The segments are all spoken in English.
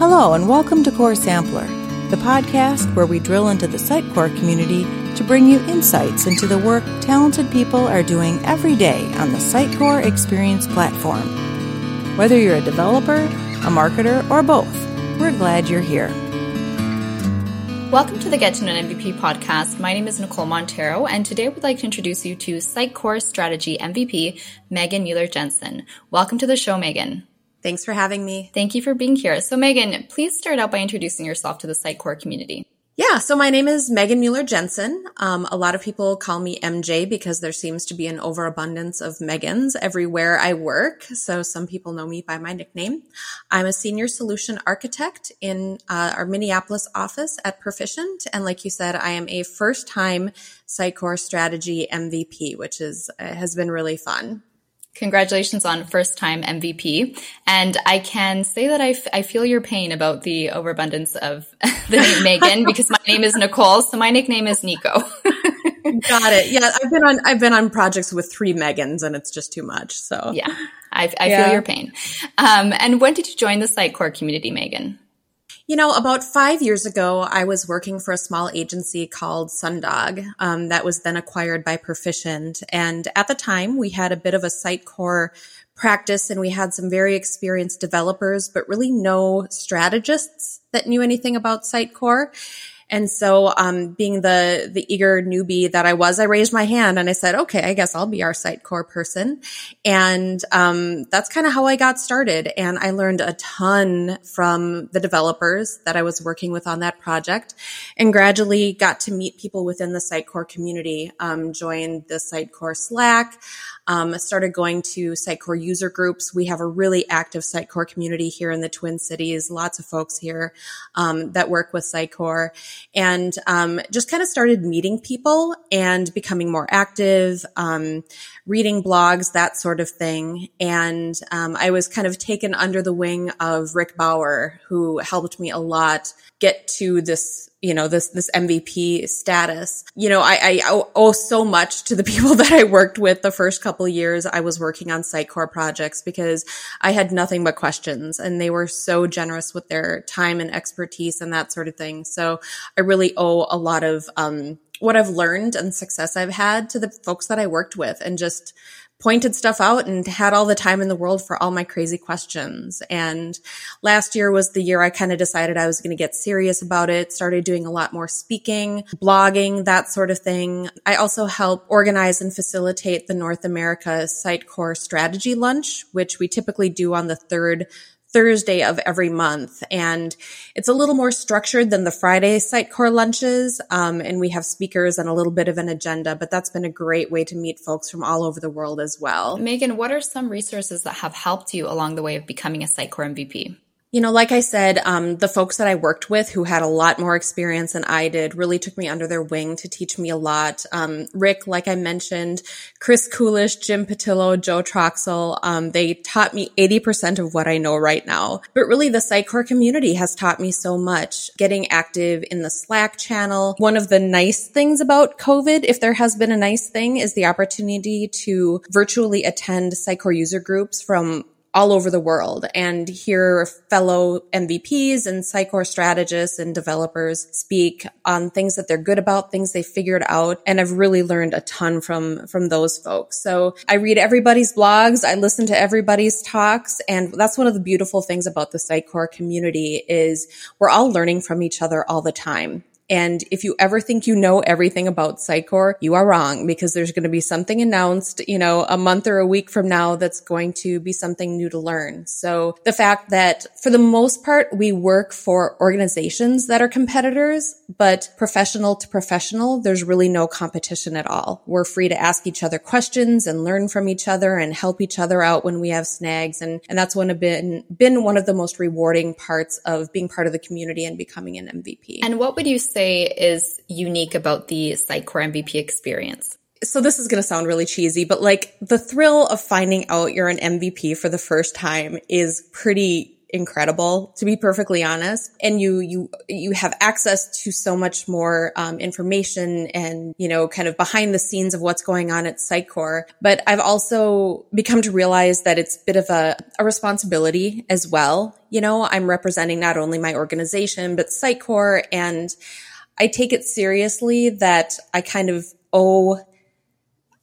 Hello, and welcome to Core Sampler, the podcast where we drill into the Sitecore community to bring you insights into the work talented people are doing every day on the Sitecore Experience platform. Whether you're a developer, a marketer, or both, we're glad you're here. Welcome to the Get to Know an MVP podcast. My name is Nicole Montero, and today we'd like to introduce you to Sitecore Strategy MVP, Megan Mueller Jensen. Welcome to the show, Megan. Thanks for having me. Thank you for being here. So, Megan, please start out by introducing yourself to the Sitecore community. Yeah, so my name is Megan Mueller Jensen. Um, a lot of people call me MJ because there seems to be an overabundance of Megans everywhere I work. So some people know me by my nickname. I'm a senior solution architect in uh, our Minneapolis office at Perficient. And like you said, I am a first time Sitecore strategy MVP, which is, uh, has been really fun. Congratulations on first time MVP. And I can say that I, f- I feel your pain about the overabundance of the name Megan because my name is Nicole. So my nickname is Nico. Got it. Yeah. I've been on, I've been on projects with three Megans and it's just too much. So yeah, I, I yeah. feel your pain. Um, and when did you join the Sitecore community, Megan? You know, about five years ago, I was working for a small agency called Sundog um, that was then acquired by Perficient. And at the time, we had a bit of a Sitecore practice and we had some very experienced developers, but really no strategists that knew anything about Sitecore. And so, um, being the, the eager newbie that I was, I raised my hand and I said, okay, I guess I'll be our Sitecore person. And, um, that's kind of how I got started. And I learned a ton from the developers that I was working with on that project and gradually got to meet people within the Sitecore community, um, joined the Sitecore Slack, um, started going to Sitecore user groups. We have a really active Sitecore community here in the Twin Cities. Lots of folks here um, that work with Sitecore, and um, just kind of started meeting people and becoming more active, um, reading blogs, that sort of thing. And um, I was kind of taken under the wing of Rick Bauer, who helped me a lot get to this you know, this, this MVP status. You know, I, I owe so much to the people that I worked with the first couple years I was working on Sitecore projects because I had nothing but questions and they were so generous with their time and expertise and that sort of thing. So I really owe a lot of, um, what I've learned and success I've had to the folks that I worked with and just pointed stuff out and had all the time in the world for all my crazy questions. And last year was the year I kind of decided I was going to get serious about it, started doing a lot more speaking, blogging, that sort of thing. I also help organize and facilitate the North America Sitecore Strategy Lunch, which we typically do on the third Thursday of every month. And it's a little more structured than the Friday Sitecore lunches. Um, and we have speakers and a little bit of an agenda, but that's been a great way to meet folks from all over the world as well. Megan, what are some resources that have helped you along the way of becoming a Sitecore MVP? You know, like I said, um, the folks that I worked with who had a lot more experience than I did really took me under their wing to teach me a lot. Um, Rick, like I mentioned, Chris Coolish, Jim Patillo, Joe Troxel, um, they taught me 80% of what I know right now. But really the Sitecore community has taught me so much. Getting active in the Slack channel. One of the nice things about COVID, if there has been a nice thing, is the opportunity to virtually attend Sitecore user groups from all over the world and hear fellow MVPs and Sitecore strategists and developers speak on things that they're good about, things they figured out. And I've really learned a ton from, from those folks. So I read everybody's blogs. I listen to everybody's talks. And that's one of the beautiful things about the Sitecore community is we're all learning from each other all the time. And if you ever think you know everything about Sitecore, you are wrong because there's going to be something announced, you know, a month or a week from now that's going to be something new to learn. So the fact that for the most part, we work for organizations that are competitors, but professional to professional, there's really no competition at all. We're free to ask each other questions and learn from each other and help each other out when we have snags. And, and that's one of been, been one of the most rewarding parts of being part of the community and becoming an MVP. And what would you say say is unique about the Sitecore MVP experience? So this is going to sound really cheesy, but like the thrill of finding out you're an MVP for the first time is pretty incredible to be perfectly honest. And you you you have access to so much more um, information and you know kind of behind the scenes of what's going on at sitecore. But i've also become to realize that it's a bit of a, a responsibility as well. You know i'm representing not only my organization but sitecore and i take it seriously that i kind of owe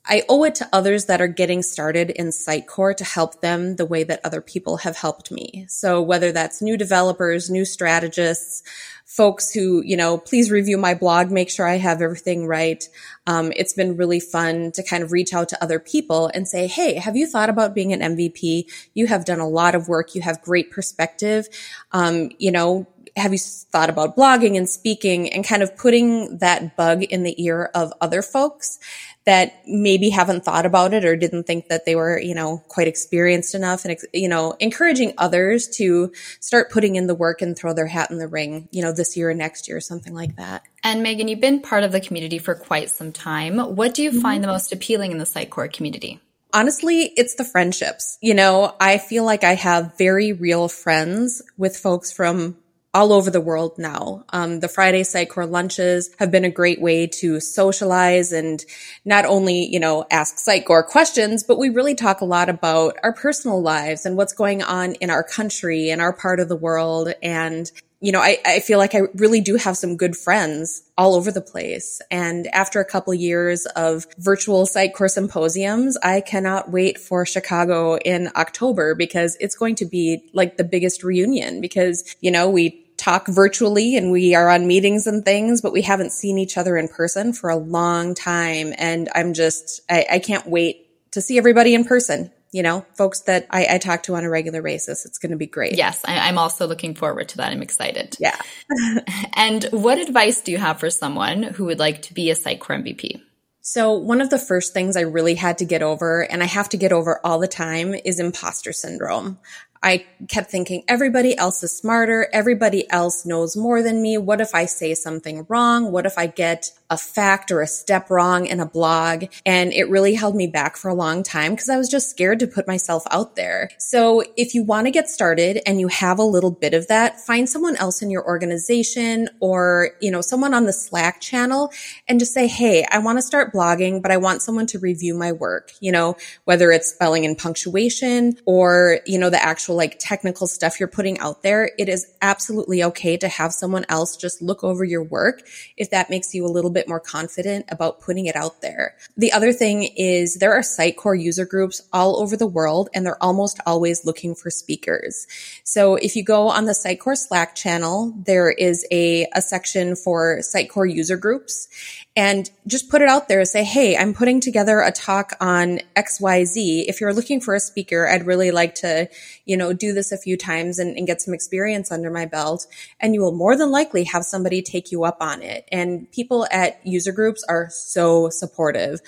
I owe it to others that are getting started in Sitecore to help them the way that other people have helped me. So whether that's new developers, new strategists, folks who, you know, please review my blog, make sure I have everything right. Um, it's been really fun to kind of reach out to other people and say, Hey, have you thought about being an MVP? You have done a lot of work. You have great perspective. Um, you know, have you thought about blogging and speaking and kind of putting that bug in the ear of other folks that maybe haven't thought about it or didn't think that they were, you know, quite experienced enough and, you know, encouraging others to start putting in the work and throw their hat in the ring, you know, this year or next year, or something like that. And Megan, you've been part of the community for quite some time. What do you mm-hmm. find the most appealing in the Sitecore community? Honestly, it's the friendships. You know, I feel like I have very real friends with folks from all over the world now. Um, the Friday Sitecore lunches have been a great way to socialize and not only, you know, ask Sitecore questions, but we really talk a lot about our personal lives and what's going on in our country and our part of the world. And, you know, I, I feel like I really do have some good friends all over the place. And after a couple years of virtual Sitecore symposiums, I cannot wait for Chicago in October because it's going to be like the biggest reunion because, you know, we talk virtually and we are on meetings and things, but we haven't seen each other in person for a long time. And I'm just, I, I can't wait to see everybody in person. You know, folks that I, I talk to on a regular basis. It's going to be great. Yes, I, I'm also looking forward to that. I'm excited. Yeah. and what advice do you have for someone who would like to be a Sitecore MVP? So one of the first things I really had to get over, and I have to get over all the time, is imposter syndrome. I kept thinking everybody else is smarter. Everybody else knows more than me. What if I say something wrong? What if I get a fact or a step wrong in a blog? And it really held me back for a long time because I was just scared to put myself out there. So if you want to get started and you have a little bit of that, find someone else in your organization or, you know, someone on the Slack channel and just say, Hey, I want to start blogging, but I want someone to review my work, you know, whether it's spelling and punctuation or, you know, the actual actual like technical stuff you're putting out there, it is absolutely okay to have someone else just look over your work if that makes you a little bit more confident about putting it out there. The other thing is there are Sitecore user groups all over the world and they're almost always looking for speakers. So if you go on the Sitecore Slack channel, there is a, a section for Sitecore user groups and just put it out there and say, Hey, I'm putting together a talk on XYZ. If you're looking for a speaker, I'd really like to, you know, do this a few times and, and, get some experience under my belt. And you will more than likely have somebody take you up on it. And people at user groups are so supportive.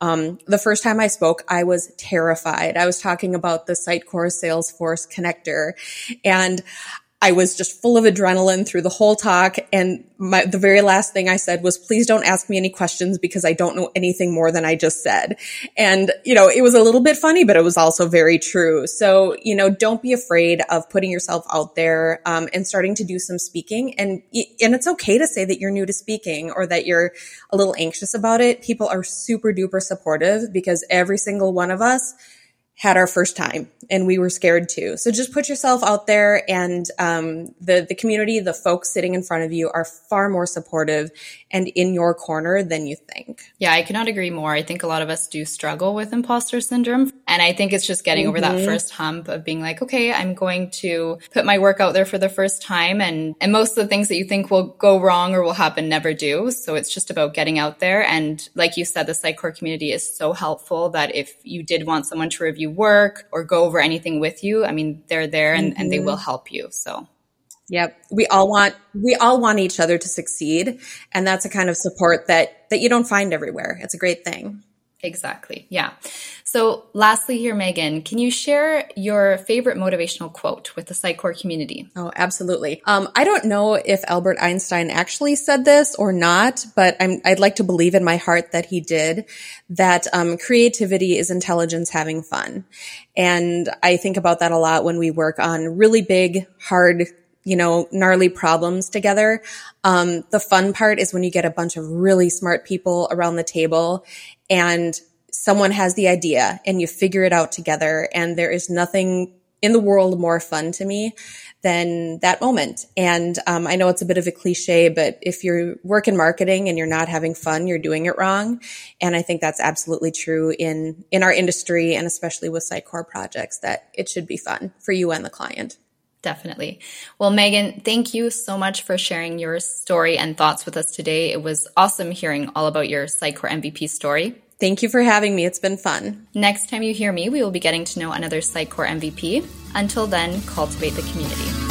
Um, the first time I spoke, I was terrified. I was talking about the Sitecore Salesforce connector and I was just full of adrenaline through the whole talk. And my, the very last thing I said was, please don't ask me any questions because I don't know anything more than I just said. And, you know, it was a little bit funny, but it was also very true. So, you know, don't be afraid of putting yourself out there, um, and starting to do some speaking. And, and it's okay to say that you're new to speaking or that you're a little anxious about it. People are super duper supportive because every single one of us had our first time and we were scared too. So just put yourself out there and um, the the community, the folks sitting in front of you are far more supportive and in your corner than you think. Yeah, I cannot agree more. I think a lot of us do struggle with imposter syndrome. And I think it's just getting mm-hmm. over that mm-hmm. first hump of being like, okay, I'm going to put my work out there for the first time. And, and most of the things that you think will go wrong or will happen never do. So it's just about getting out there. And like you said, the Sitecore community is so helpful that if you did want someone to review work or go over anything with you, I mean, they're there and, mm-hmm. and they mm-hmm. will help you. So Yep. We all want, we all want each other to succeed. And that's a kind of support that, that you don't find everywhere. It's a great thing. Exactly. Yeah. So, lastly, here, Megan, can you share your favorite motivational quote with the Sitecore community? Oh, absolutely. Um, I don't know if Albert Einstein actually said this or not, but i would like to believe in my heart that he did. That um, creativity is intelligence having fun, and I think about that a lot when we work on really big, hard you know, gnarly problems together. Um, the fun part is when you get a bunch of really smart people around the table and someone has the idea and you figure it out together. And there is nothing in the world more fun to me than that moment. And um, I know it's a bit of a cliche, but if you work in marketing and you're not having fun, you're doing it wrong. And I think that's absolutely true in in our industry and especially with Sitecore projects that it should be fun for you and the client. Definitely. Well, Megan, thank you so much for sharing your story and thoughts with us today. It was awesome hearing all about your Sitecore MVP story. Thank you for having me. It's been fun. Next time you hear me, we will be getting to know another Sitecore MVP. Until then, cultivate the community.